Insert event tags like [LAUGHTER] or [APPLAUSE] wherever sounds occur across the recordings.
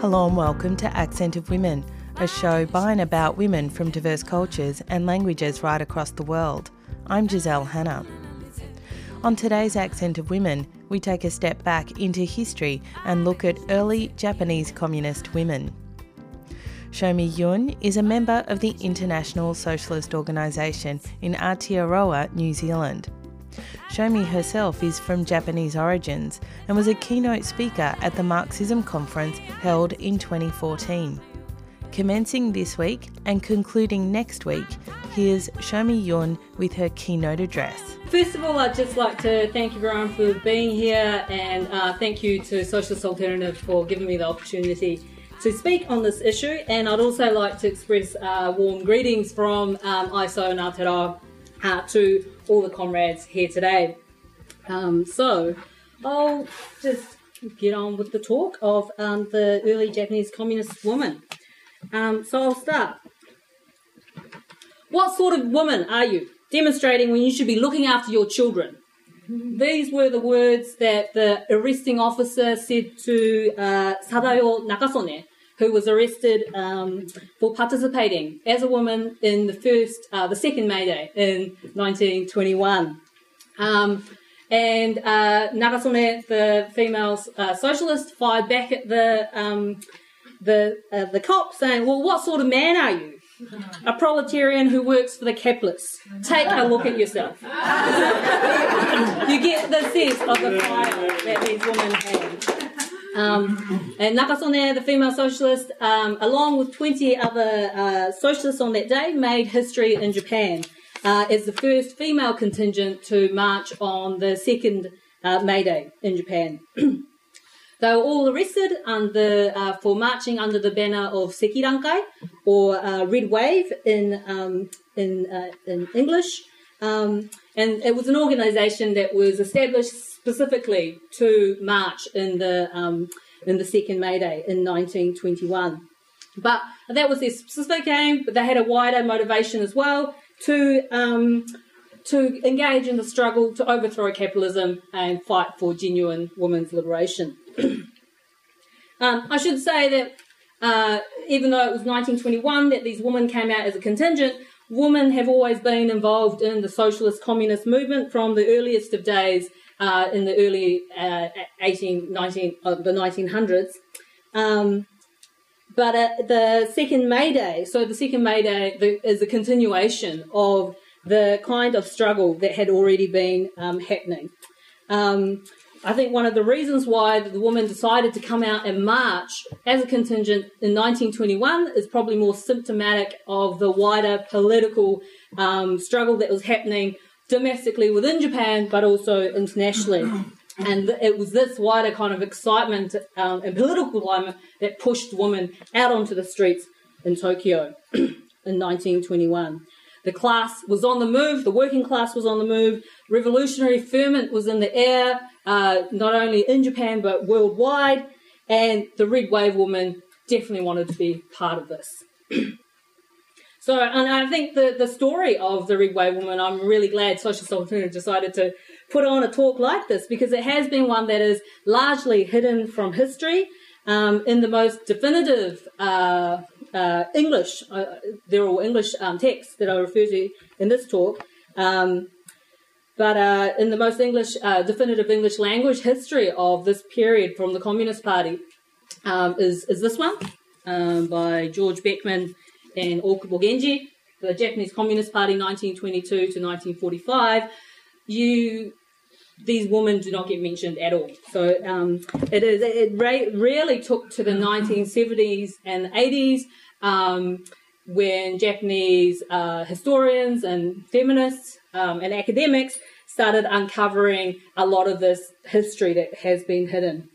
Hello and welcome to Accent of Women, a show by and about women from diverse cultures and languages right across the world. I'm Giselle Hanna. On today's Accent of Women, we take a step back into history and look at early Japanese communist women. Shomi Yun is a member of the International Socialist Organisation in Aotearoa, New Zealand. Shomi herself is from Japanese origins and was a keynote speaker at the Marxism conference held in 2014. Commencing this week and concluding next week, here's Shomi Yun with her keynote address. First of all, I'd just like to thank everyone for being here and uh, thank you to Socialist Alternative for giving me the opportunity to speak on this issue. And I'd also like to express uh, warm greetings from um, ISO and Aotearoa uh, to all the comrades here today. Um, so I'll just get on with the talk of um, the early Japanese communist woman. Um, so I'll start. What sort of woman are you? Demonstrating when you should be looking after your children. These were the words that the arresting officer said to uh, Sadayo Nakasone, who was arrested um, for participating as a woman in the first, uh, the second May Day in 1921. Um, and uh, Nakasone, the female uh, socialist, fired back at the um, the uh, the cop, saying, "Well, what sort of man are you? A proletarian who works for the capitalists. Take a look at yourself." [LAUGHS] you get the sense of the fire that these women had. Um, and Nakasone, the female socialist, um, along with 20 other uh, socialists on that day, made history in Japan uh, as the first female contingent to march on the second uh, May Day in Japan. [CLEARS THROAT] they were all arrested under, uh, for marching under the banner of Sekirankai, or uh, Red Wave in, um, in, uh, in English. Um, and it was an organisation that was established specifically to march in the um, in the second May Day in 1921. But that was their specific aim. But they had a wider motivation as well to um, to engage in the struggle to overthrow capitalism and fight for genuine women's liberation. [CLEARS THROAT] um, I should say that uh, even though it was 1921 that these women came out as a contingent, women have always been involved in the socialist communist movement from the earliest of days uh, in the early uh, 18, 19, uh, the 1900s. Um, but the second May Day, so the second May Day the, is a continuation of the kind of struggle that had already been um, happening. Um, I think one of the reasons why the woman decided to come out and march as a contingent in 1921 is probably more symptomatic of the wider political um, struggle that was happening domestically within Japan, but also internationally. [CLEARS THROAT] And it was this wider kind of excitement um, and political climate that pushed women out onto the streets in Tokyo [CLEARS THROAT] in 1921. The class was on the move, the working class was on the move, revolutionary ferment was in the air, uh, not only in Japan but worldwide, and the Red Wave woman definitely wanted to be part of this. [CLEARS THROAT] So, and I think the, the story of the Red Wave woman, I'm really glad Social Alternative decided to put on a talk like this because it has been one that is largely hidden from history. Um, in the most definitive uh, uh, English, uh, they're all English um, texts that I refer to in this talk. Um, but uh, in the most English, uh, definitive English language history of this period from the Communist Party um, is, is this one um, by George Beckmann and Okubo Genji, the Japanese Communist Party, 1922 to 1945, you these women do not get mentioned at all. So um, it is it ra- really took to the 1970s and 80s um, when Japanese uh, historians and feminists um, and academics started uncovering a lot of this history that has been hidden.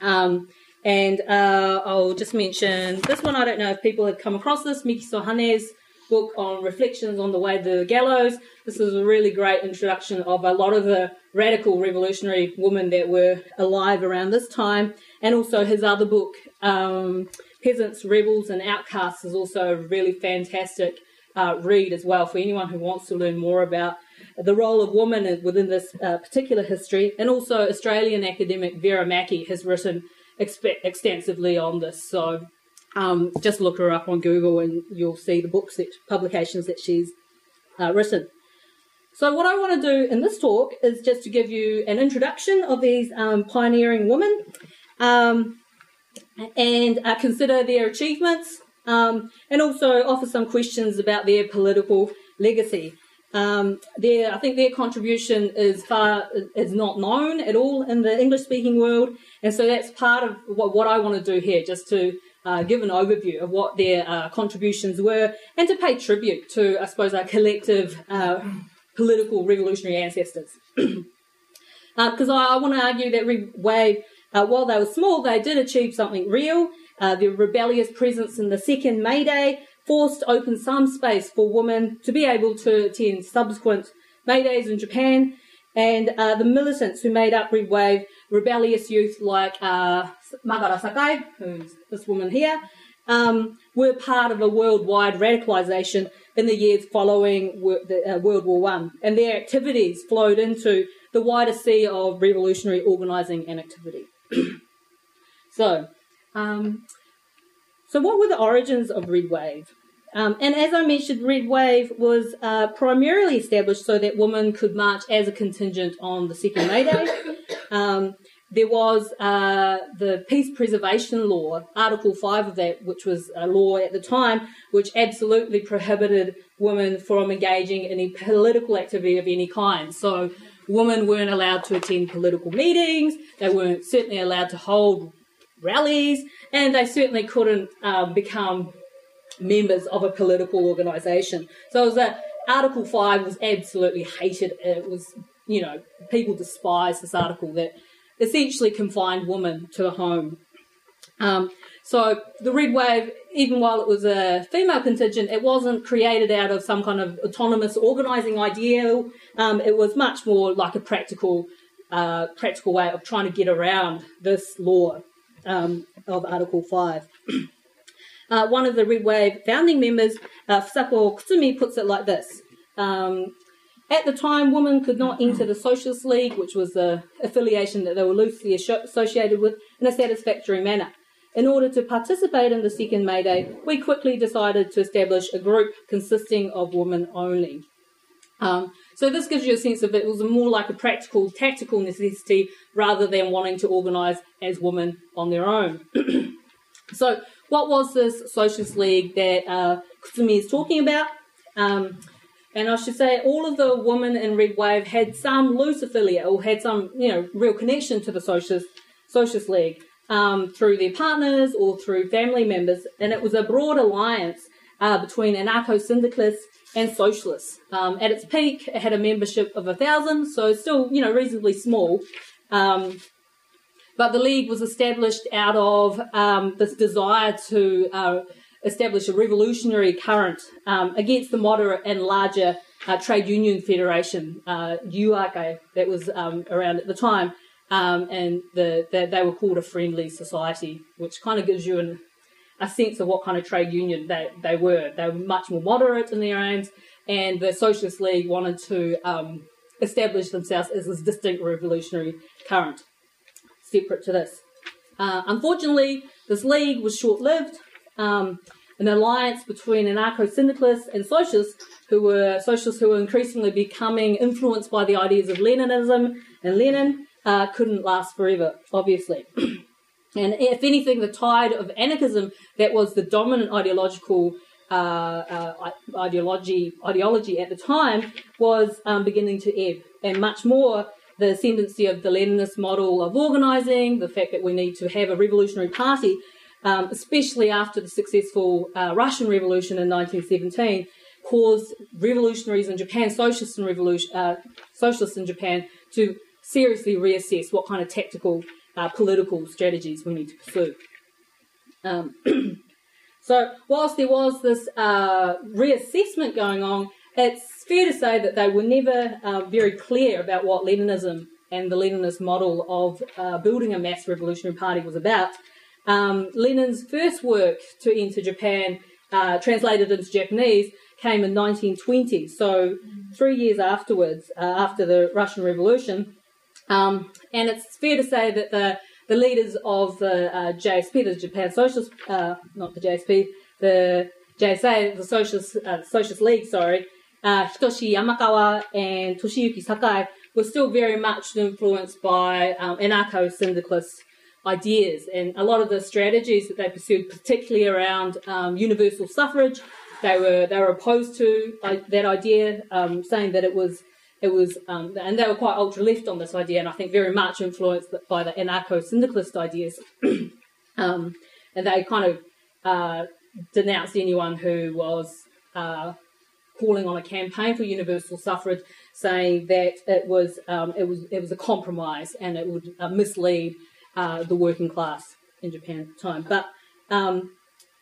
Um, and uh, I'll just mention this one. I don't know if people have come across this. Mikiso Hane's book on reflections on the way to the gallows. This is a really great introduction of a lot of the radical revolutionary women that were alive around this time, and also his other book, um, Peasants, Rebels, and Outcasts, is also a really fantastic uh, read as well for anyone who wants to learn more about the role of women within this uh, particular history. And also, Australian academic Vera Mackie has written exp- extensively on this. So um, just look her up on Google and you'll see the books that publications that she's uh, written. So what I want to do in this talk is just to give you an introduction of these um, pioneering women um, and uh, consider their achievements um, and also offer some questions about their political legacy. Um, their, I think their contribution is far is not known at all in the English speaking world, and so that's part of what, what I want to do here, just to uh, give an overview of what their uh, contributions were and to pay tribute to, I suppose, our collective uh, political revolutionary ancestors. Because [CLEARS THROAT] uh, I, I want to argue that Red Wave, uh, while they were small, they did achieve something real. Uh, their rebellious presence in the second May Day forced open some space for women to be able to attend subsequent May Days in Japan. And the militants who made up Red Wave rebellious youth like uh, Magara Sakai, who's this woman here, um, were part of a worldwide radicalisation in the years following the, uh, World War One, and their activities flowed into the wider sea of revolutionary organising and activity. [CLEARS THROAT] so, um, so what were the origins of Red Wave? Um, and as I mentioned, Red Wave was uh, primarily established so that women could march as a contingent on the second May Day. [COUGHS] Um, there was uh, the Peace Preservation Law, Article 5 of that, which was a law at the time, which absolutely prohibited women from engaging in any political activity of any kind. So women weren't allowed to attend political meetings, they weren't certainly allowed to hold rallies, and they certainly couldn't um, become members of a political organisation. So it was Article 5 was absolutely hated. It was, you know, people despised this article that essentially confined women to the home. Um, so the Red Wave, even while it was a female contingent, it wasn't created out of some kind of autonomous organising ideal. Um, it was much more like a practical, uh, practical way of trying to get around this law um, of Article Five. [CLEARS THROAT] uh, one of the Red Wave founding members, uh, Fusako Kutsumi, puts it like this. Um, at the time, women could not enter the Socialist League, which was the affiliation that they were loosely associated with, in a satisfactory manner. In order to participate in the second May Day, we quickly decided to establish a group consisting of women only. Um, so this gives you a sense of it was more like a practical, tactical necessity rather than wanting to organise as women on their own. [CLEARS THROAT] so what was this Socialist League that uh, Kutsumi is talking about? Um, and I should say, all of the women in Red Wave had some loose affiliate or had some, you know, real connection to the Socialist, Socialist League um, through their partners or through family members. And it was a broad alliance uh, between anarcho syndicalists and socialists. Um, at its peak, it had a membership of a thousand, so still, you know, reasonably small. Um, but the league was established out of um, this desire to uh, establish a revolutionary current um, against the moderate and larger uh, trade union federation, uh, that was um, around at the time, um, and the, the, they were called a friendly society, which kind of gives you an, a sense of what kind of trade union they, they were. They were much more moderate in their aims, and the Socialist League wanted to um, establish themselves as this distinct revolutionary current, separate to this. Uh, unfortunately, this league was short lived um, an alliance between anarcho-syndicalists and socialists who were socialists who were increasingly becoming influenced by the ideas of Leninism and Lenin uh, couldn't last forever, obviously. [CLEARS THROAT] and if anything, the tide of anarchism that was the dominant ideological uh, uh, ideology ideology at the time was um, beginning to ebb, and much more the ascendancy of the Leninist model of organising, the fact that we need to have a revolutionary party um, especially after the successful uh, Russian Revolution in 1917, caused revolutionaries in Japan, socialists in, revolution, uh, socialists in Japan, to seriously reassess what kind of tactical uh, political strategies we need to pursue. Um, [CLEARS THROAT] So whilst there was this uh, reassessment going on, it's fair to say that they were never uh, very clear about what Leninism and the Leninist model of uh, building a mass revolutionary party was about. Um, Lenin's first work to enter Japan, uh, translated into Japanese, came in 1920. So three years afterwards, uh, after the Russian Revolution, um, and it's fair to say that the the leaders of the uh, JSP, the Japan Socialist, uh, not the JSP, the JSA, the Socialist uh, Socialist League, sorry, uh, Hitoshi Yamakawa and Toshihiko Sakai were still very much influenced by um, anarcho-syndicalist ideas, and a lot of the strategies that they pursued, particularly around um, universal suffrage, they were they were opposed to uh, that idea, um, saying that it was it was, um, and they were quite ultra left on this idea, and I think very much influenced by the anarcho syndicalist ideas. [CLEARS THROAT] um, and they kind of uh, denounced anyone who was uh, calling on a campaign for universal suffrage, saying that it was um, it was it was a compromise and it would uh, mislead uh, the working class in Japan at the time. But um,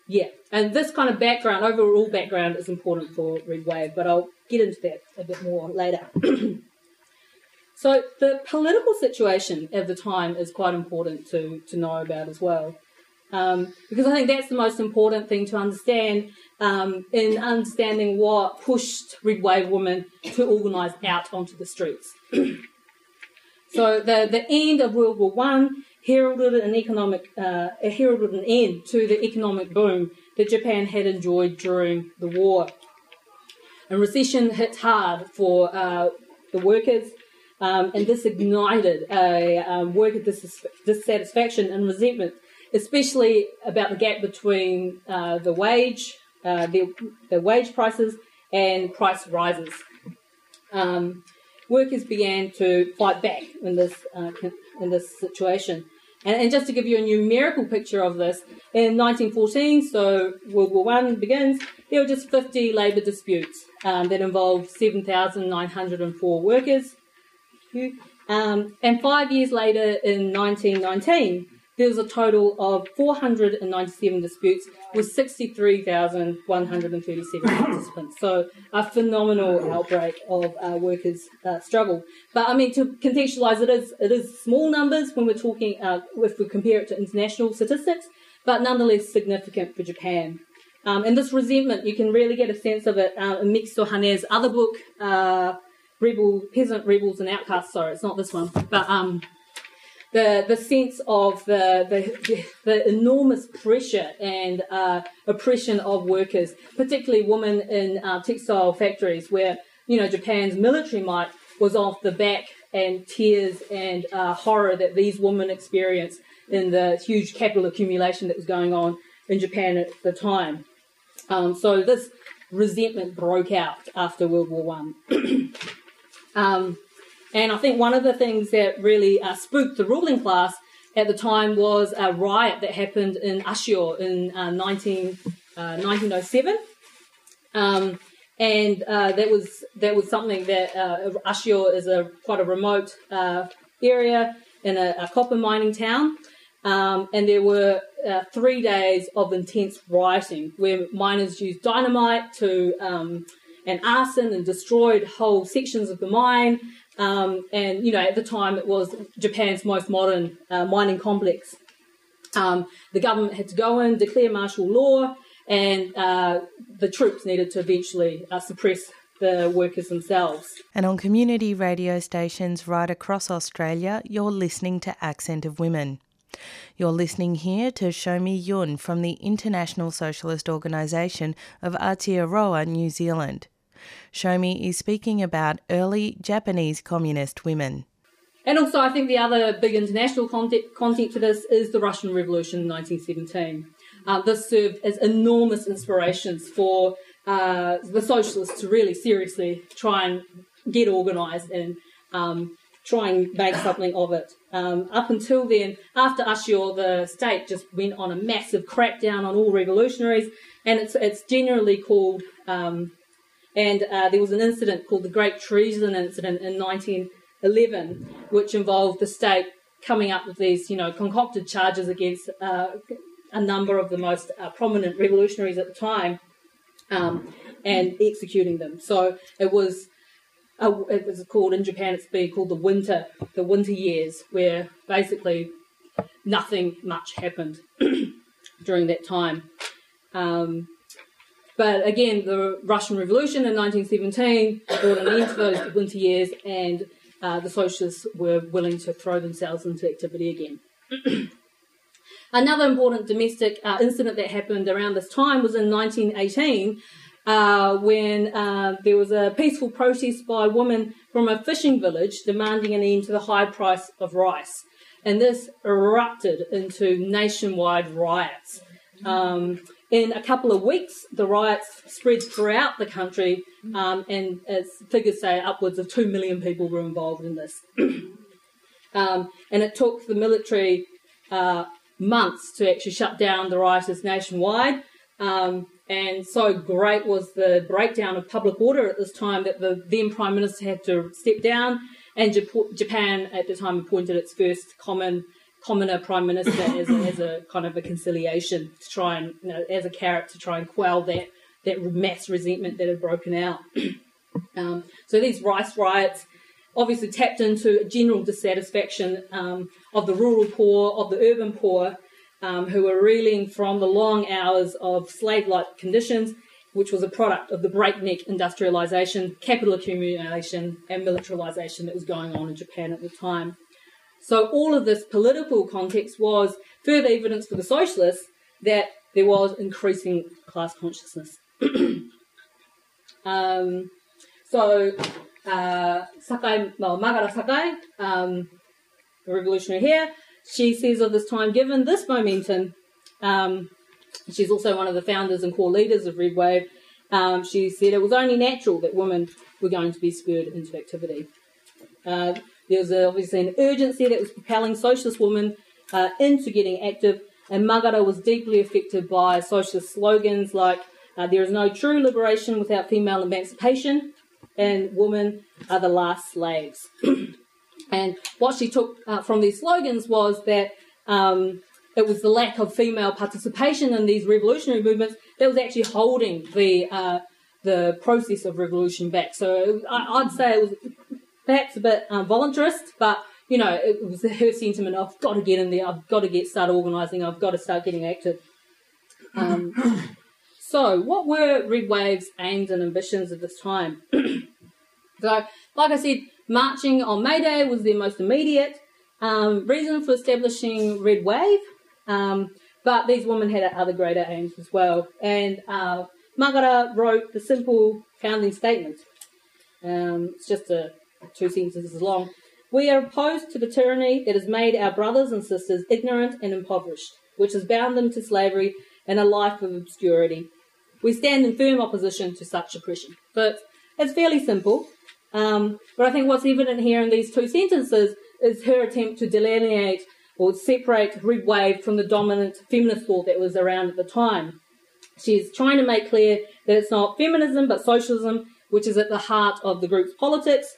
yeah, and this kind of background, overall background, is important for Red Wave, but I'll get into that a bit more later. [CLEARS THROAT] so the political situation at the time is quite important to, to know about as well. Um, because I think that's the most important thing to understand um, in understanding what pushed Red Wave women to organise out onto the streets. [CLEARS THROAT] so the, the end of World War One heralded an economic uh, heralded an end to the economic boom that Japan had enjoyed during the war. And recession hit hard for uh, the workers, um, and this ignited a um, worker dis- dissatisfaction and resentment, especially about the gap between uh, the wage, uh, the, the, wage prices, and price rises. Um, workers began to fight back in this uh, in this situation. And, and, just to give you a numerical picture of this, in 1914, so World War One begins, there were just 50 labour disputes um, that involved 7,904 workers. Um, and five years later, in 1919, there was a total of 497 disputes with 63,137 [COUGHS] participants. So a phenomenal outbreak of uh, workers' uh, struggle. But I mean, to contextualise, it is it is small numbers when we're talking uh, if we compare it to international statistics, but nonetheless significant for Japan. Um, and this resentment, you can really get a sense of it uh, in Miki Hane's other book, uh, Rebel Peasant Rebels and Outcasts. Sorry, it's not this one, but um, the the sense of the the, the enormous pressure and uh, oppression of workers, particularly women in uh, textile factories, where you know Japan's military might was off the back and tears and uh, horror that these women experienced in the huge capital accumulation that was going on in Japan at the time. Um, so this resentment broke out after World War One. [CLEARS THROAT] um, and I think one of the things that really uh, spooked the ruling class at the time was a riot that happened in Ashio in uh, 19, uh, 1907. Um, and uh, that was that was something that uh, Ashio is a quite a remote uh, area in a, a, copper mining town, um, and there were uh, three days of intense rioting where miners used dynamite to um, and arson and destroyed whole sections of the mine. Um, and, you know, at the time it was Japan's most modern uh, mining complex. Um, the government had to go in, declare martial law, and uh, the troops needed to eventually uh, suppress the workers themselves. And on community radio stations right across Australia, you're listening to Accent of Women. You're listening here to Shomi Yun from the International Socialist Organisation of Aotearoa, New Zealand. Shomi is speaking about early Japanese communist women. And also, I think the other big international content, content to this is the Russian Revolution in 1917. Uh, this served as enormous inspirations for uh, the socialists to really seriously try and get organised and um, try and make something of it. Um, up until then, after Ashio, the state just went on a massive crackdown on all revolutionaries, and it's it's generally called um, and uh, there was an incident called the Great Treason Incident in 1911, which involved the state coming up with these, you know, concocted charges against uh, a number of the most uh, prominent revolutionaries at the time um, and executing them. So it was uh, it was called in Japan. It's been called the winter the winter years, where basically nothing much happened [CLEARS THROAT] during that time. Um, but again, the Russian Revolution in 1917 brought an end to those winter years, and uh, the socialists were willing to throw themselves into activity again. [CLEARS THROAT] Another important domestic uh, incident that happened around this time was in 1918 uh, when uh, there was a peaceful protest by women from a fishing village demanding an end to the high price of rice. And this erupted into nationwide riots. Um, in a couple of weeks, the riots spread throughout the country, um, and as figures say, upwards of 2 million people were involved in this. [CLEARS THROAT] um, and it took the military uh, months to actually shut down the rioters nationwide. Um, and so great was the breakdown of public order at this time that the then Prime Minister had to step down, and Japan at the time appointed its first common commoner prime minister as a, as a kind of a conciliation to try and you know, as a carrot to try and quell that that mass resentment that had broken out. [CLEARS THROAT] um, so these rice riots obviously tapped into a general dissatisfaction um, of the rural poor, of the urban poor, um, who were reeling from the long hours of slave like conditions, which was a product of the breakneck industrialization, capital accumulation, and militarization that was going on in Japan at the time. So, all of this political context was further evidence for the socialists that there was increasing class consciousness. [CLEARS THROAT] um, so, uh, Sakai, well, Magara Sakai, um, the revolutionary here, she says of this time, given this momentum, um, she's also one of the founders and core leaders of Red Wave. Um, she said it was only natural that women were going to be spurred into activity. Uh, there was obviously an urgency that was propelling socialist women uh, into getting active, and Magara was deeply affected by socialist slogans like uh, "There is no true liberation without female emancipation," and "Women are the last slaves." [CLEARS THROAT] And what she took uh, from these slogans was that um, it was the lack of female participation in these revolutionary movements that was actually holding the uh, the process of revolution back. So I, would say it was perhaps a bit um, voluntarist, but you know, it was her sentiment: I've got to get in there, I've got to get started organising, I've got to start getting active. Um, [COUGHS] so, what were Red Wave's aims and ambitions at this time? [COUGHS] so, like I said, Marching on May Day was their most immediate um, reason for establishing Red Wave, um, but these women had other greater aims as well. And uh, wrote the simple founding statement. Um, it's just a, two sentences long. We are opposed to the tyranny that has made our brothers and sisters ignorant and impoverished, which has bound them to slavery and a life of obscurity. We stand in firm opposition to such oppression. But it's fairly simple. Um, but I think what's evident here in these two sentences is her attempt to delineate or separate Red Wave from the dominant feminist thought that was around at the time. She's trying to make clear that it's not feminism but socialism which is at the heart of the group's politics.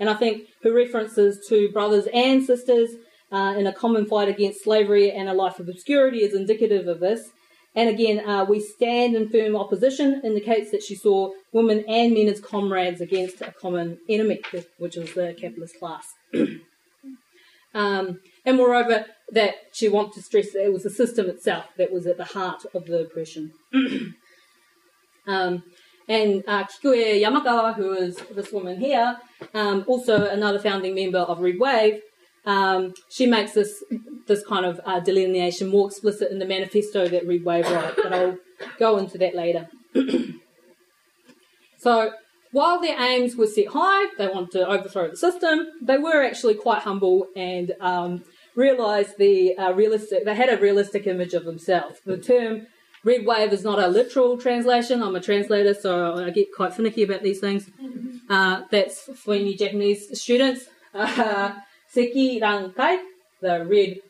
And I think her references to brothers and sisters uh, in a common fight against slavery and a life of obscurity is indicative of this. And again, uh, we stand in firm opposition indicates that she saw women and men as comrades against a common enemy, which is the capitalist class. [CLEARS THROAT] um, and moreover, that she wanted to stress that it was the system itself that was at the heart of the oppression. [CLEARS THROAT] um, and uh, Kikue Yamakawa, who is this woman here, um, also another founding member of Red Wave, um, she makes this this kind of uh, delineation more explicit in the manifesto that Red Wave wrote, but I'll go into that later. [CLEARS THROAT] so, while their aims were set high, they wanted to overthrow the system, they were actually quite humble and um, realised the uh, realistic, they had a realistic image of themselves. The term red wave is not a literal translation. I'm a translator, so I get quite finicky about these things. Uh, that's for any Japanese students. Uh, Sekirankai, the red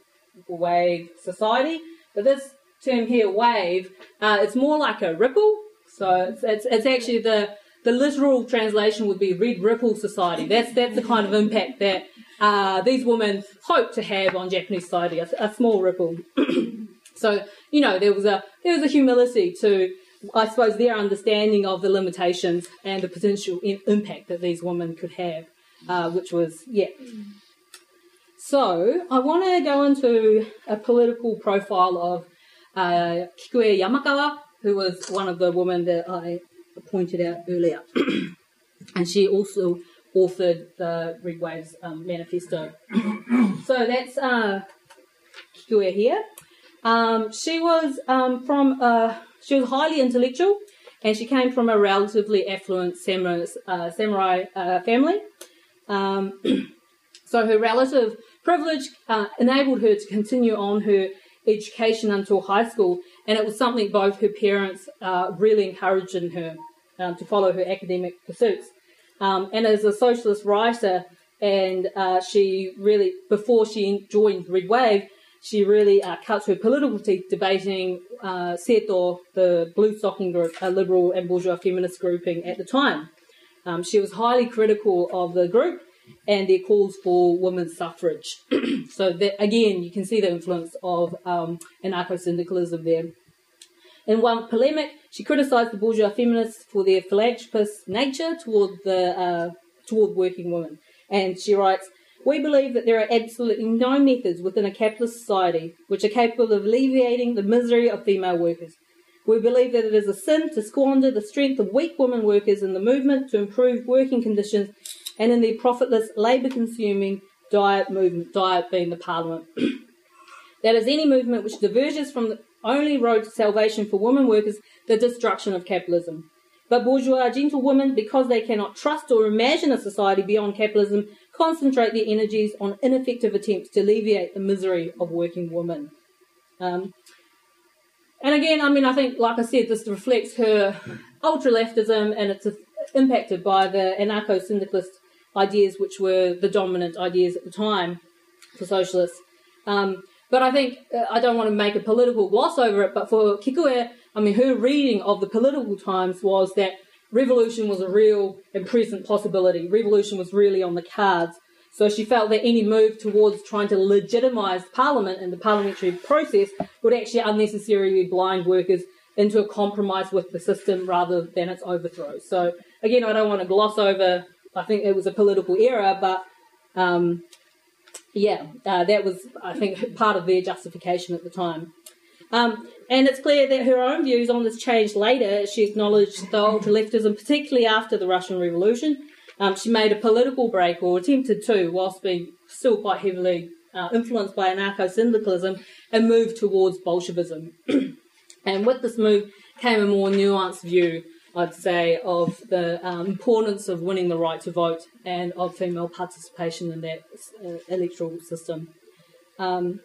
wave society. But this term here, wave, uh, it's more like a ripple. So it's, it's, it's, actually the, the literal translation would be red ripple society. That's, that's the kind of impact that uh, these women hope to have on Japanese society, a, a small ripple. [CLEARS THROAT] So you know there was a there was a humility to I suppose their understanding of the limitations and the potential impact that these women could have, uh, which was yeah. So I want to go into a political profile of uh, Kikue Yamakawa, who was one of the women that I pointed out earlier, [CLEARS THROAT] and she also authored the Red Waves um, manifesto. so that's uh, Kikue here. Um, she was um, from a, she was highly intellectual, and she came from a relatively affluent samurai, uh, samurai uh, family. Um, [CLEARS THROAT] so her relative privilege uh, enabled her to continue on her education until high school, and it was something both her parents uh, really encouraged in her um, to follow her academic pursuits. Um, and as a socialist writer, and uh, she really, before she joined Red Wave, she really uh, cut her political teeth debating uh, Seito, the blue stocking group, a liberal and bourgeois feminist grouping at the time. Um, she was highly critical of the group and their calls for women's suffrage. [CLEARS THROAT] so that again, you can see the influence of um, anarcho-syndicalism there. In one polemic, she criticised the bourgeois feminists for their philanthropist nature toward the uh, toward working women, and she writes. We believe that there are absolutely no methods within a capitalist society which are capable of alleviating the misery of female workers. We believe that it is a sin to squander the strength of weak women workers in the movement to improve working conditions and in the profitless, labour consuming diet movement, diet being the parliament. [CLEARS THROAT] that is any movement which diverges from the only road to salvation for women workers, the destruction of capitalism. But bourgeois gentlewomen, because they cannot trust or imagine a society beyond capitalism, concentrate their energies on ineffective attempts to alleviate the misery of working women. Um, and again, I mean, I think, like I said, this reflects her ultra leftism and it's impacted by the anarcho syndicalist ideas which were the dominant ideas at the time for socialists. Um, but I think uh, I don't want to make a political gloss over it, but for Kikue, I mean, her reading of the political times was that revolution was a real and present possibility. Revolution was really on the cards. So she felt that any move towards trying to legitimise Parliament and the parliamentary process would actually unnecessarily blind workers into a compromise with the system rather than its overthrow. So again, I don't want to gloss over I think it was a political error, but um, yeah, uh, that was, I think, [LAUGHS] part of their justification at the time. Um, and it's clear that her own views on this changed later. She acknowledged the ultra leftism, particularly after the Russian Revolution. Um, she made a political break, or attempted to, whilst being still quite heavily uh, influenced by anarcho syndicalism, and moved towards Bolshevism. [CLEARS THROAT] and with this move came a more nuanced view I'd say, of the um, importance of winning the right to vote and of female participation in that uh, electoral system. Um,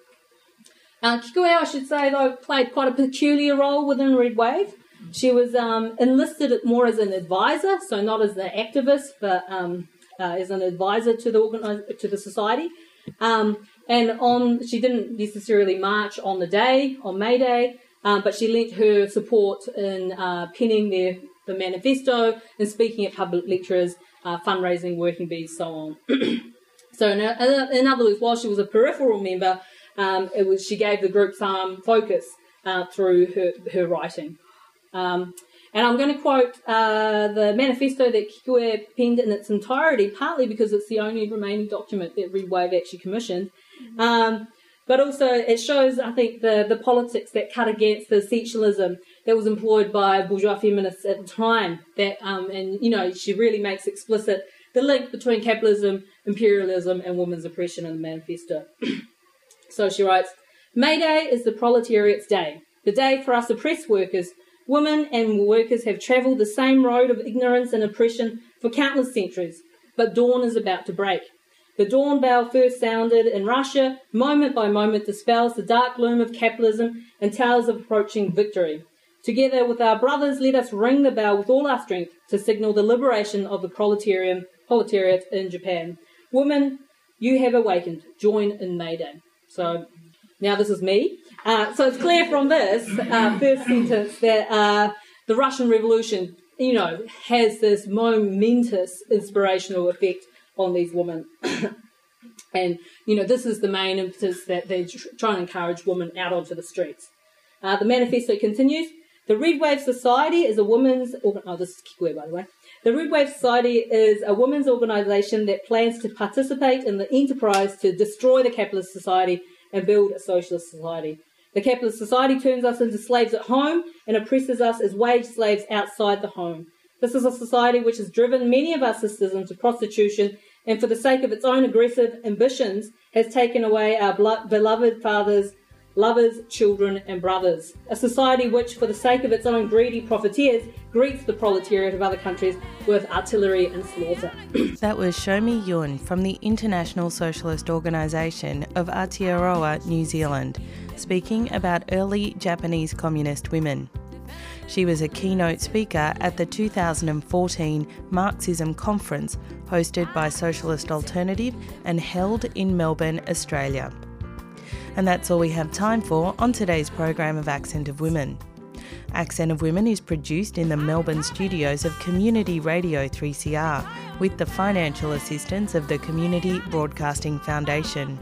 uh, I should say, though, played quite a peculiar role within Red Wave. She was um, enlisted more as an advisor, so not as an activist, but um, uh, as an advisor to the to the society. Um, and on, she didn't necessarily march on the day, on May Day, um, but she lent her support in uh, penning the manifesto and speaking at public lectures, uh, fundraising, working bees, so on. [CLEARS THROAT] so, in, in, other words, while she was a peripheral member, um, it was she gave the group some focus uh, through her, her writing. Um, and I'm going to quote uh, the manifesto that Kikue penned in its entirety, partly because it's the only remaining document that Red Wave actually commissioned. Um, but also, it shows, I think, the, the politics that cut against the essentialism that was employed by bourgeois feminists at the time. That um, and you know she really makes explicit the link between capitalism, imperialism, and women's oppression in the manifesto. [CLEARS THROAT] so she writes, May Day is the proletariat's day, the day for us oppressed workers. Women and workers have travelled the same road of ignorance and oppression for countless centuries, but dawn is about to break. The dawn bell first sounded in Russia, moment by moment dispels the dark gloom of capitalism and tells of approaching victory. Together with our brothers, let us ring the bell with all our strength to signal the liberation of the proletariat in Japan. Women, you have awakened. Join in May Day. So now this is me. Uh, so it's clear from this uh, first sentence that uh, the Russian Revolution, you know, has this momentous inspirational effect on these women. [COUGHS] and, you know, this is the main impetus that they try and encourage women out onto the streets. Uh, the manifesto continues. The Red Wave Society is a women's. Oh, this is Kikue, by the way. The Red Wave Society is a women's organisation that plans to participate in the enterprise to destroy the capitalist society and build a socialist society. The capitalist society turns us into slaves at home and oppresses us as wage slaves outside the home. This is a society which has driven many of our sisters into prostitution and, for the sake of its own aggressive ambitions, has taken away our beloved fathers, lovers, children, and brothers. A society which, for the sake of its own greedy profiteers, greets the proletariat of other countries with artillery and slaughter. [CLEARS THROAT] that was Shomi Yun from the International Socialist Organisation of Aotearoa, New Zealand, speaking about early Japanese communist women. She was a keynote speaker at the 2014 Marxism Conference hosted by Socialist Alternative and held in Melbourne, Australia. And that's all we have time for on today's program of Accent of Women. Accent of Women is produced in the Melbourne studios of Community Radio 3CR with the financial assistance of the Community Broadcasting Foundation.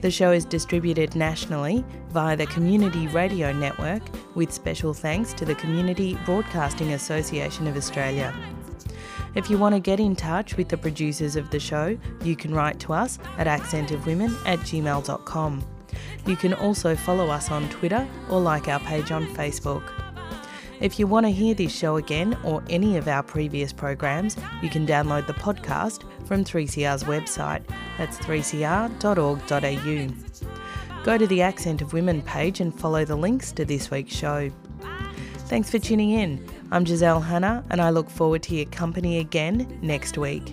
The show is distributed nationally via the Community Radio Network with special thanks to the Community Broadcasting Association of Australia. If you want to get in touch with the producers of the show, you can write to us at accentofwomen at gmail.com. You can also follow us on Twitter or like our page on Facebook. If you want to hear this show again or any of our previous programs, you can download the podcast from 3CR's website. That's 3cr.org.au. Go to the Accent of Women page and follow the links to this week's show. Thanks for tuning in. I'm Giselle Hanna, and I look forward to your company again next week.